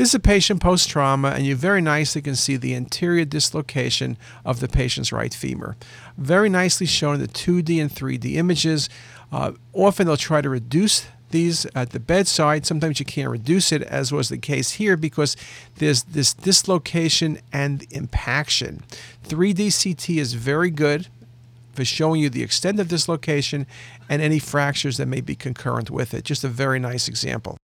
This is a patient post trauma, and you very nicely can see the anterior dislocation of the patient's right femur. Very nicely shown in the 2D and 3D images. Uh, often they'll try to reduce these at the bedside. Sometimes you can't reduce it, as was the case here, because there's this dislocation and impaction. 3D CT is very good for showing you the extent of dislocation and any fractures that may be concurrent with it. Just a very nice example.